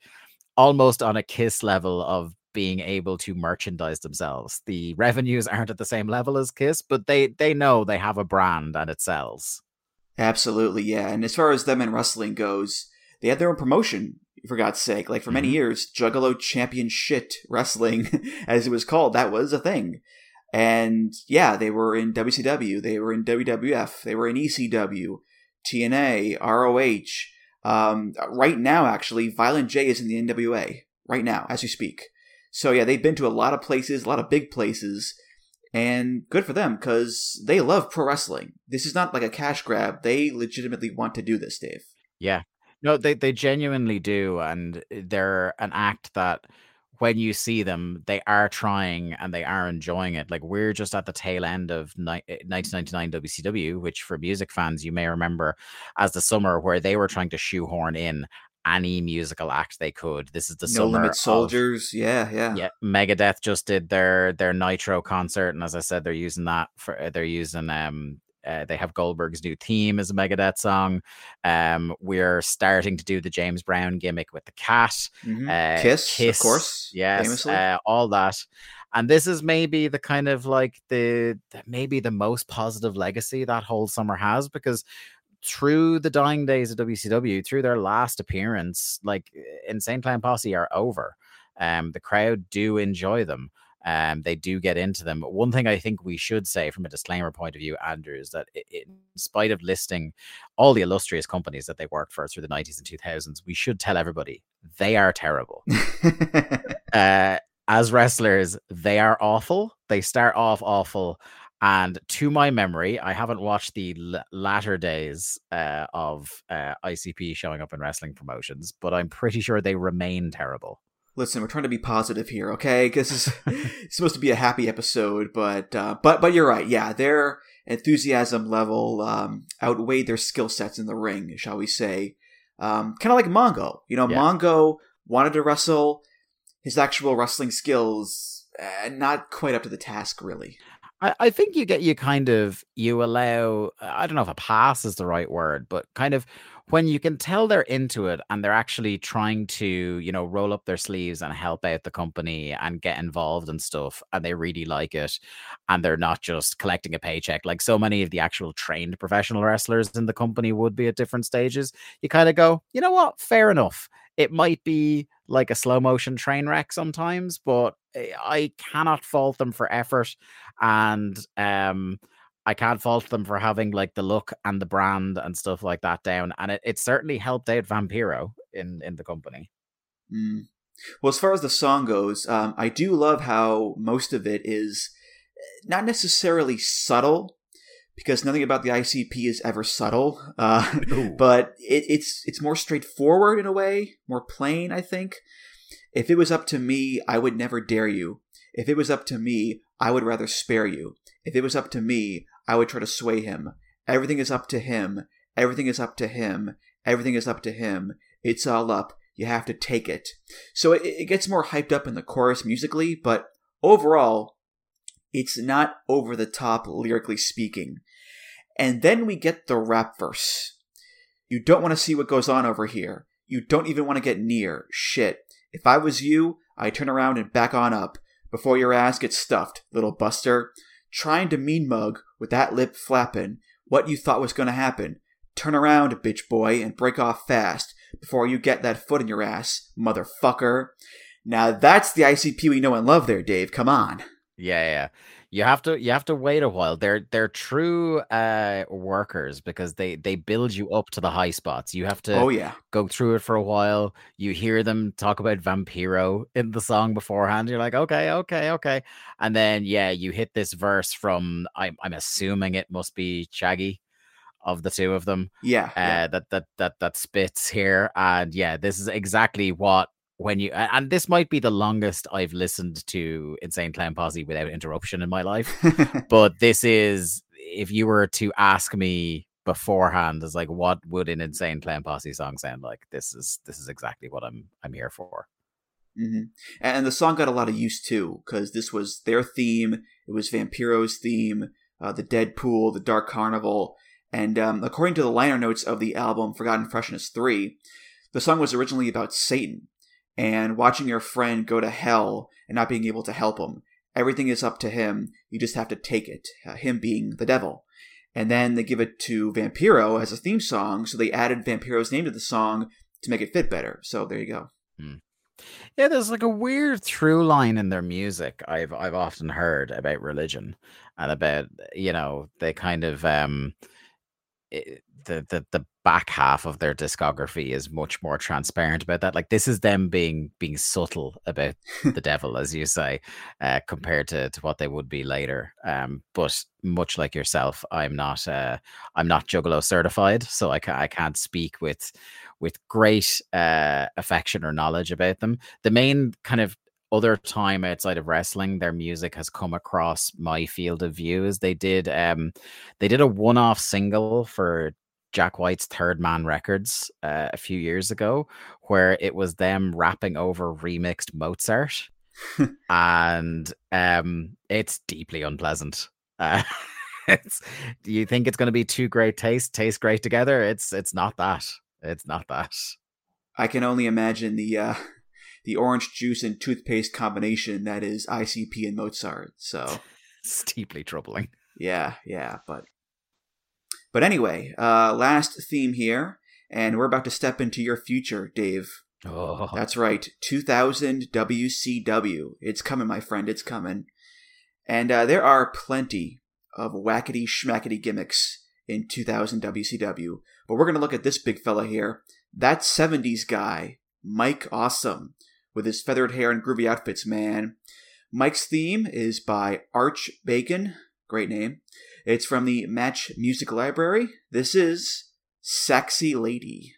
almost on a Kiss level of being able to merchandise themselves. The revenues aren't at the same level as Kiss, but they they know they have a brand and it sells. Absolutely, yeah. And as far as them in wrestling goes, they had their own promotion, for God's sake. Like for many Mhm. years, Juggalo Champion Shit Wrestling, as it was called, that was a thing. And yeah, they were in WCW, they were in WWF, they were in ECW, TNA, ROH. Um, right now, actually, Violent J is in the NWA right now as we speak. So yeah, they've been to a lot of places, a lot of big places, and good for them because they love pro wrestling. This is not like a cash grab; they legitimately want to do this, Dave. Yeah. No, they they genuinely do, and they're an act that when you see them, they are trying and they are enjoying it. Like we're just at the tail end of ni- 1999 WCW, which for music fans you may remember as the summer where they were trying to shoehorn in any musical act they could. This is the No summer Limit of- Soldiers. yeah, yeah. yeah, Megadeth just did their their Nitro concert, and as I said, they're using that for uh, they're using um uh, they have Goldberg's new theme as a Megadeth song. Um, we're starting to do the James Brown gimmick with the cat. Mhm. Uh, Kiss, of course, yes, uh, all that. And this is maybe the kind of like the the- maybe the most positive legacy that whole summer has because through the dying days of WCW, through their last appearance, like Insane Clown Posse are over. Um, the crowd do enjoy them. Um, they do get into them. One thing I think we should say from a disclaimer point of view, Andrew, is that in spite of listing all the illustrious companies that they worked for through the 90s and 2000s, we should tell everybody they are terrible. uh, as wrestlers, they are awful. They start off awful. And to my memory, I haven't watched the l- latter days uh, of uh, ICP showing up in wrestling promotions, but I'm pretty sure they remain terrible. Listen, we're trying to be positive here, okay? Because this is it's supposed to be a happy episode, but uh, but but you're right. Yeah, their enthusiasm level um, outweighed their skill sets in the ring, shall we say? Um, kind of like Mongo. You know, Yeah. Mongo wanted to wrestle. His actual wrestling skills uh, not quite up to the task, really. I, I think you get you kind of you allow I don't know if a pass is the right word, but kind of when you can tell they're into it and they're actually trying to, you know, roll up their sleeves and help out the company and get involved and stuff, and they really like it, and they're not just collecting a paycheck like so many of the actual trained professional wrestlers in the company would be at different stages. You kind of go, you know what, fair enough. It might be like a slow motion train wreck sometimes, but eh, I cannot fault them for effort and um I can't fault them for having like the look and the brand and stuff like that down. And it, it certainly helped out Vampiro in in the company. Mm. Well, as far as the song goes, um, I do love how most of it is not necessarily subtle, because nothing about the ICP is ever subtle. Uh, but it, it's it's more straightforward in a way, more plain. I think. If it was up to me, I would never dare you. If it was up to me, I would rather spare you. If it was up to me, I would try to sway him. Everything is up to him. Everything is up to him. Everything is up to him. It's all up. You have to take it. So it, it gets more hyped up in the chorus musically, but overall, it's not over the top lyrically speaking. And then we get the rap verse. You don't want to see what goes on over here. You don't even want to get near. Shit. If I was you, I'd turn around and back on up before your ass gets stuffed, little buster. Trying to mean mug with that lip flappin'. What you thought was gonna happen. Turn around, bitch boy, and break off fast before you get that foot in your ass, motherfucker. Now that's the ICP we know and love there, Dave. Come on. Yeah, yeah. You have to you have to wait a while. They're they're true uh workers because they they build you up to the high spots. You have to Oh yeah. go through it for a while. You hear them talk about Vampiro in the song beforehand. You're like, okay, okay, okay. And then yeah, you hit this verse from I'm I'm assuming it must be Shaggy of the two of them. Yeah. Uh yeah. that that that that spits here. And yeah, this is exactly what when you and this might be the longest I've listened to Insane Clown Posse without interruption in my life. but this is if you were to ask me beforehand is like what would an insane clown posse song sound like this is this is exactly what i'm i'm here for hmm And the song got a lot of use too, because this was their theme. It was Vampiro's theme, uh, the Deadpool, the Dark Carnival. And um, according to the liner notes of the album Forgotten Freshness 3, the song was originally about Satan and watching your friend go to hell and not being able to help him. Everything is up to him. You just have to take it, uh, him being the devil. And then they give it to Vampiro as a theme song, so they added Vampiro's name to the song to make it fit better. So there you go. yeah there's like a weird through line in their music i've i've often heard about religion and about you know they kind of um i- the, the the back half of their discography is much more transparent about that like this is them being being subtle about the devil as you say uh compared to, to what they would be later um but much like yourself i'm not uh i'm not juggalo certified so i, ca- I can't speak with with great uh, affection or knowledge about them. The main kind of other time outside of wrestling their music has come across my field of view is they did um they did a one-off single for Jack White's Third Man Records uh, a few years ago, where it was them rapping over remixed Mozart, and um, it's deeply unpleasant. Uh, it's do you think it's going to be two great tastes taste great together? It's it's not that. It's not that. I can only imagine the uh, the orange juice and toothpaste combination that is ICP and Mozart. So it's deeply troubling. Yeah, yeah, but but anyway, uh, last theme here, and we're about to step into your future, Dave. Oh. That's right, 2000 WCW. It's coming, my friend. It's coming. And uh, there are plenty of wackety schmackety gimmicks in 2000 WCW. But we're going to look at this big fella here. That 70s guy, Mike Awesome, with his feathered hair and groovy outfits, man. Mike's theme is by Arch Bacon. Great name. It's from the Match Music Library. This is Sexy Lady.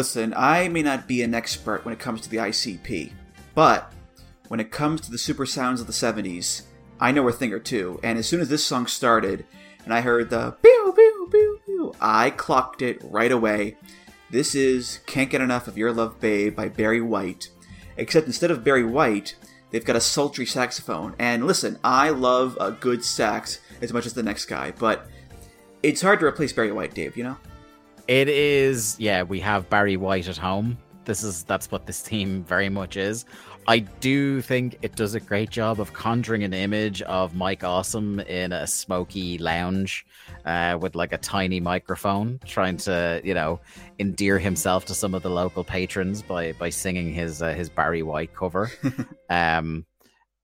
Listen, I may not be an expert when it comes to the ICP, but when it comes to the super sounds of the 70s, I know a thing or two. And as soon as this song started and I heard the pew pew pew pew, I clocked it right away. This is Can't Get Enough of Your Love Babe by Barry White. Except instead of Barry White, they've got a sultry saxophone. And listen, I love a good sax as much as the next guy, but it's hard to replace Barry White, Dave, you know? It is, yeah, we have Barry White at home. This is that's what this theme very much is. I do think it does a great job of conjuring an image of Mike Awesome in a smoky lounge uh, with like a tiny microphone, trying to, you know, endear himself to some of the local patrons by by singing his uh, his Barry White cover. um,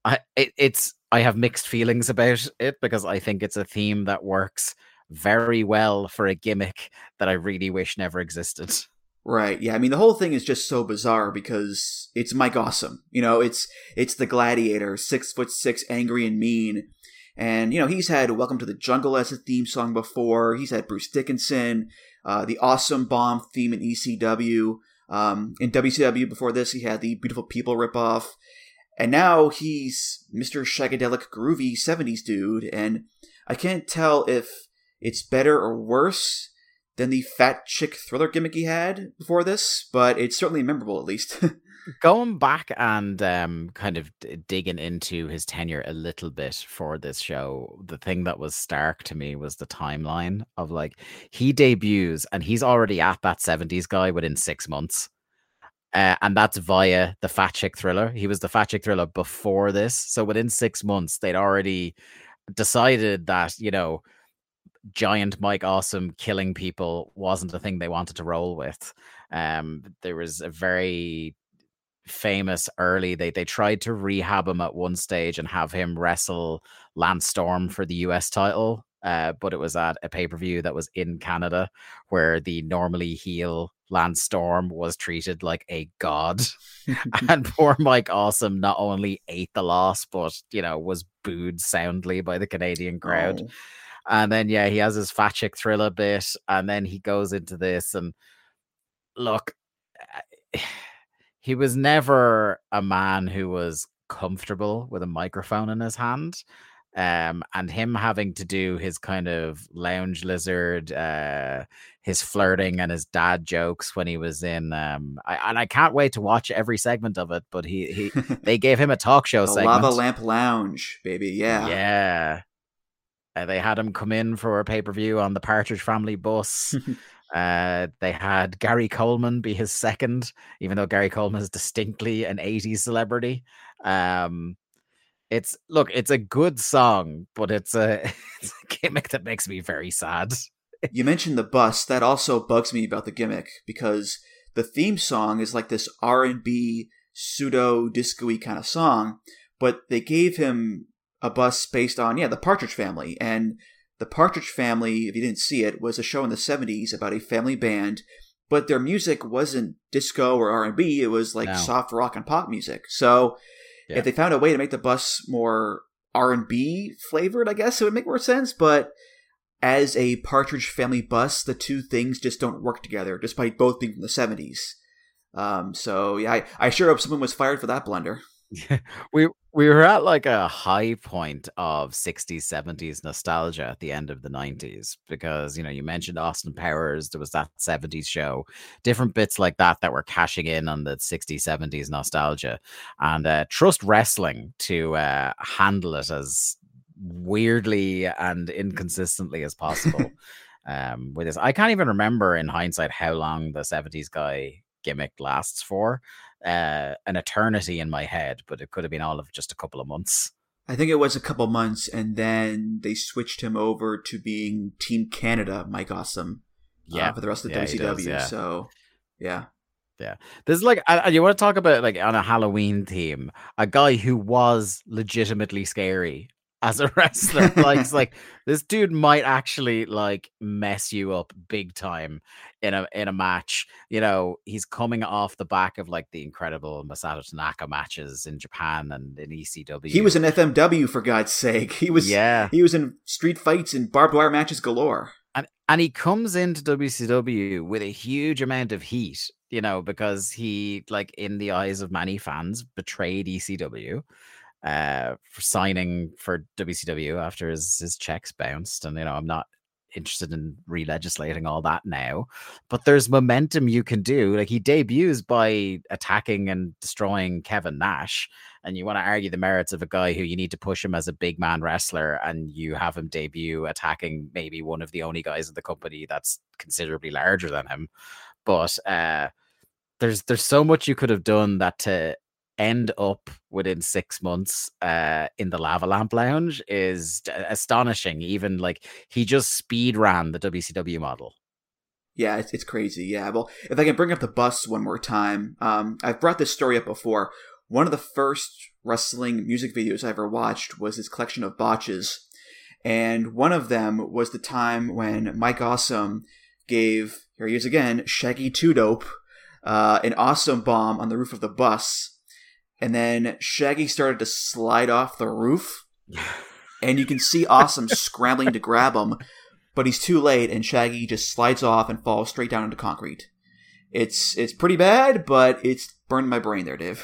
I it, it's I have mixed feelings about it because I think it's a theme that works very well for a gimmick that I really wish never existed. Right. Yeah. I mean, the whole thing is just so bizarre because it's Mike Awesome. You know, it's it's the Gladiator, six foot six, angry and mean, and you know he's had "Welcome to the Jungle" as a theme song before. He's had Bruce Dickinson, uh, the Awesome Bomb theme in ECW. Um, in WCW before this, he had the Beautiful People ripoff, and now he's Mr. Shagadelic Groovy '70s dude. And I can't tell if it's better or worse than the fat chick thriller gimmick he had before this, but it's certainly memorable at least. Going back and um, kind of digging into his tenure a little bit for this show, the thing that was stark to me was the timeline of like he debuts and he's already at that 70s guy within six months. Uh, and that's via the Fat Chick Thriller. He was the Fat Chick Thriller before this. So within six months, they'd already decided that, you know, giant Mike Awesome killing people wasn't a thing they wanted to roll with. Um, there was a very famous early they they tried to rehab him at one stage and have him wrestle Lance Storm for the US title. Uh, but it was at a pay per view that was in Canada, where the normally heel Lance Storm was treated like a god, and poor Mike Awesome not only ate the loss, but you know was booed soundly by the Canadian crowd. Oh. And then yeah, he has his fat chick thriller bit, and then he goes into this and look, he was never a man who was comfortable with a microphone in his hand. Um, and him having to do his kind of lounge lizard, uh, his flirting and his dad jokes when he was in. Um, I, and I can't wait to watch every segment of it. But he, he they gave him a talk show the segment. Lava Lamp Lounge, baby. Yeah. Yeah. Uh, they had him come in for a pay per view on the Partridge Family bus. uh, they had Gary Coleman be his second, even though Gary Coleman is distinctly an 80s celebrity. Um, it's look, it's a good song, but it's a, it's a gimmick that makes me very sad. you mentioned the bus. That also bugs me about the gimmick because the theme song is like this R and B pseudo disco-y kind of song, but they gave him a bus based on yeah the Partridge Family and the Partridge Family. If you didn't see it, was a show in the '70s about a family band, but their music wasn't disco or R and B. It was like No. soft rock and pop music. So Yeah. if they found a way to make the bus more R and B flavored, I guess it would make more sense. But as a Partridge Family bus, the two things just don't work together, despite both being from the seventies. Um, so yeah, I, I sure hope someone was fired for that blunder. We we were at like a high point of 60s 70s nostalgia at the end of the 90s because you know you mentioned austin powers there was that 70s show different bits like that that were cashing in on the 60s 70s nostalgia and uh, trust wrestling to uh, handle it as weirdly and inconsistently as possible um with this i can't even remember in hindsight how long the 70s guy gimmick lasts for uh, an eternity in my head, but it could have been all of just a couple of months. I think it was a couple months, and then they switched him over to being Team Canada, Mike Awesome, uh, Yeah, for the rest of yeah, WCW. does, yeah. So yeah, There's like, I, I- you want to talk about like on a Halloween theme, a guy who was legitimately scary as a wrestler. like, it's like this dude might actually like mess you up big time in a in a match. You know, he's coming off the back of like the incredible Masato Tanaka matches in Japan and in ECW. he was in FMW for God's sake. He was yeah. he was in street fights and barbed wire matches galore. and and he comes into WCW with a huge amount of heat, you know, because he, like, in the eyes of many fans, betrayed ECW uh for signing for WCW after his his checks bounced. And you know, I'm not interested in re-legislating all that now, but there's momentum you can do. Like he debuts by attacking and destroying Kevin Nash, and you want to argue the merits of a guy who you need to push him as a big man wrestler, and you have him debut attacking maybe one of the only guys in the company that's considerably larger than him. But uh, there's there's so much you could have done that to end up within six months uh in the lava lamp lounge is astonishing even like he just speed ran the wcw model Yeah, it's, it's crazy. Yeah. Well, if I can bring up the bus one more time, um, I've brought this story up before. One of the first wrestling music videos I ever watched was his collection of botches. And one of them was the time when Mike Awesome gave, here he is again, Shaggy Two Dope, uh, an awesome bomb on the roof of the bus. And then Shaggy started to slide off the roof. And you can see Awesome scrambling to grab him, but he's too late, and Shaggy just slides off and falls straight down into concrete. It's it's pretty bad, but it's burned my brain there, Dave.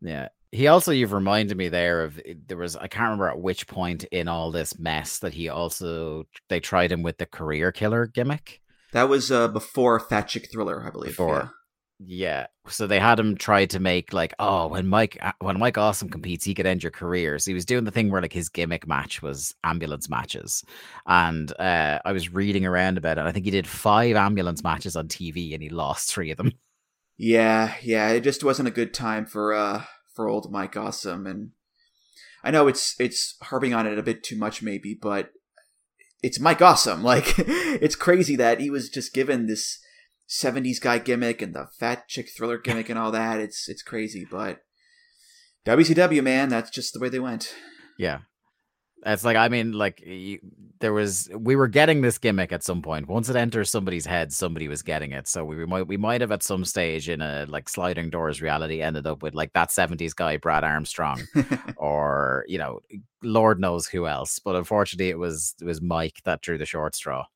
yeah he also you've reminded me there of there was i can't remember at which point in all this mess that he also they tried him with the career killer gimmick That was uh, before Fat Chick Thriller, I believe. Before. yeah so they had him try to make like oh when mike uh, when mike awesome competes he could end your career so he was doing the thing where like his gimmick match was ambulance matches and uh i was reading around about it i think he did five ambulance matches on tv and he lost three of them Yeah, yeah, it just wasn't a good time for uh for old Mike Awesome, and I know it's it's harping on it a bit too much, maybe, but it's Mike Awesome. Like it's crazy that he was just given this '70s guy gimmick and the Fat Chick Thriller gimmick and all that. It's it's crazy, but WCW man, that's just the way they went. Yeah. It's like I mean, like you, there was we were getting this gimmick at some point. Once it enters somebody's head, somebody was getting it. So we, we might we might have at some stage in a like sliding doors reality ended up with like that seventies guy Brad Armstrong, or you know, Lord knows who else. But unfortunately, it was it was Mike that drew the short straw.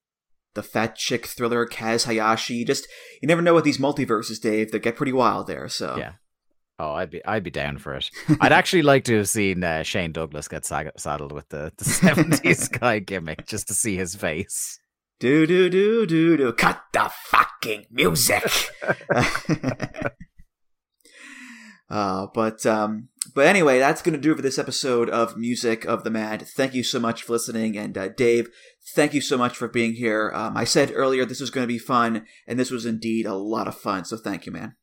The Fat Chick Thriller, Kaz Hayashi. Just you never know with these multiverses, Dave. They get pretty wild there. So Yeah. Oh, I'd be I'd be down for it. I'd actually like to have seen uh, Shane Douglas get sag- saddled with the the seventies guy gimmick just to see his face. Do do do do do. Cut the fucking music. uh, but um, but anyway, that's gonna do it for this episode of Music of the Mat. Thank you so much for listening, and uh, Dave, thank you so much for being here. Um, I said earlier this was gonna be fun, and this was indeed a lot of fun. So thank you, man.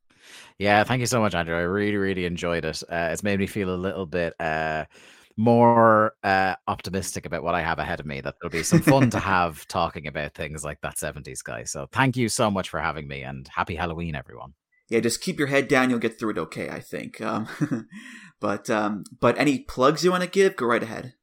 Yeah, thank you so much, Andrew. I really, really enjoyed it. Uh, it's made me feel a little bit uh, more uh, optimistic about what I have ahead of me. That there'll be some fun to have talking about things like that 70s guy. So thank you so much for having me and happy Halloween, everyone. Yeah, just keep your head down. You'll get through it okay, I think. Um, but um, but any plugs you want to give, go right ahead.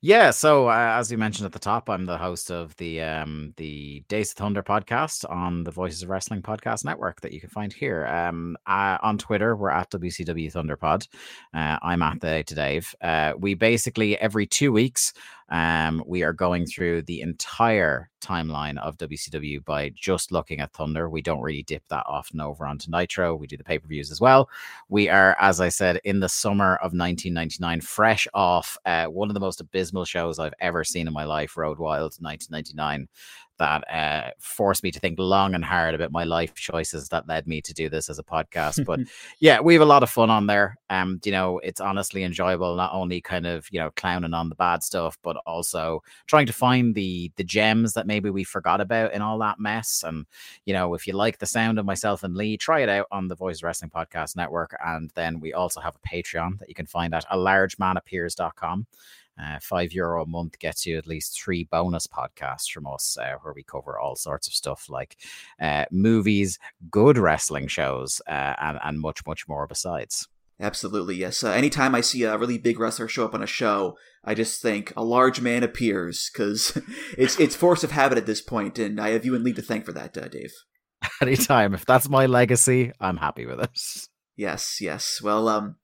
Yeah, so uh, as you mentioned at the top, I'm the host of the um, the Days of Thunder podcast on the Voices of Wrestling podcast network that you can find here. Um, on Twitter, we're at WCW Thunderpod. Uh, I'm at the to Dave. Uh, we basically every two weeks um, we are going through the entire timeline of WCW by just looking at Thunder. We don't really dip that often over onto Nitro. We do the pay per views as well. We are, as I said, in the summer of 1999, fresh off uh, one of the most abysmal shows I've ever seen in my life, Road Wild 1999 that uh, forced me to think long and hard about my life choices that led me to do this as a podcast. But yeah, we have a lot of fun on there. Um, you know, it's honestly enjoyable, not only kind of, you know, clowning on the bad stuff, but also trying to find the the gems that maybe we forgot about in all that mess. And, you know, if you like the sound of myself and Lee, try it out on the Voice Wrestling Podcast Network. And then we also have a Patreon that you can find at a largemanappears.com. Uh, five euro a month gets you at least three bonus podcasts from us uh, where we cover all sorts of stuff like uh, movies, good wrestling shows, uh, and, and much, much more besides. Absolutely, yes. Uh, anytime I see a really big wrestler show up on a show, I just think a large man appears because it's it's force of habit at this point, and I have you and Lee to thank for that, uh, Dave. Anytime, if that's my legacy, I'm happy with it. Yes, yes. Well, um,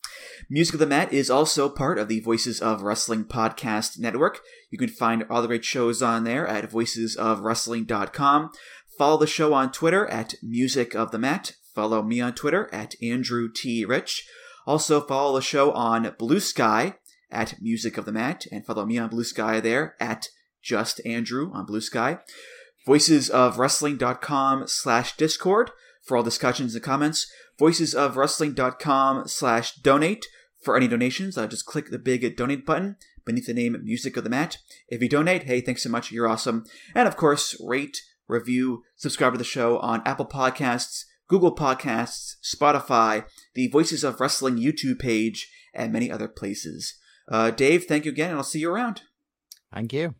Music of the Mat is also part of the Voices of Wrestling podcast network. You can find all the great shows on there at voicesofwrestling.com. Follow the show on Twitter at Music of the Mat. Follow me on Twitter at Andrew T. Rich. Also follow the show on Bluesky at Music of the Mat, and follow me on Bluesky there at Just Andrew on Bluesky. Voicesofwrestling.com slash Discord for all discussions and comments voicesofwrestling.com slash donate for any donations. Uh, just click the big donate button beneath the name music of the mat. If you donate hey thanks so much. You're awesome. And of course rate review subscribe to the show on apple podcasts google podcasts spotify the voices of wrestling youtube page and many other places. Uh, dave thank you again and i'll see you around. Thank you.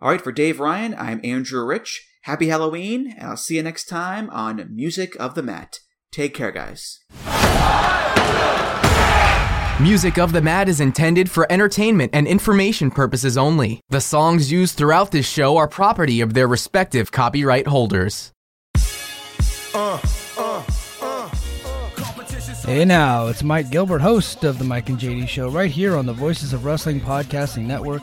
all right for dave ryan i'm andrew rich. Happy halloween and i'll see you next time on music of the mat take care guys Music of the Mat is intended for entertainment and information purposes only. The songs used throughout this show are property of their respective copyright holders. Hey now, it's Mike Gilbert, host of the Mike and JD Show, right here on the Voices of Wrestling Podcasting Network.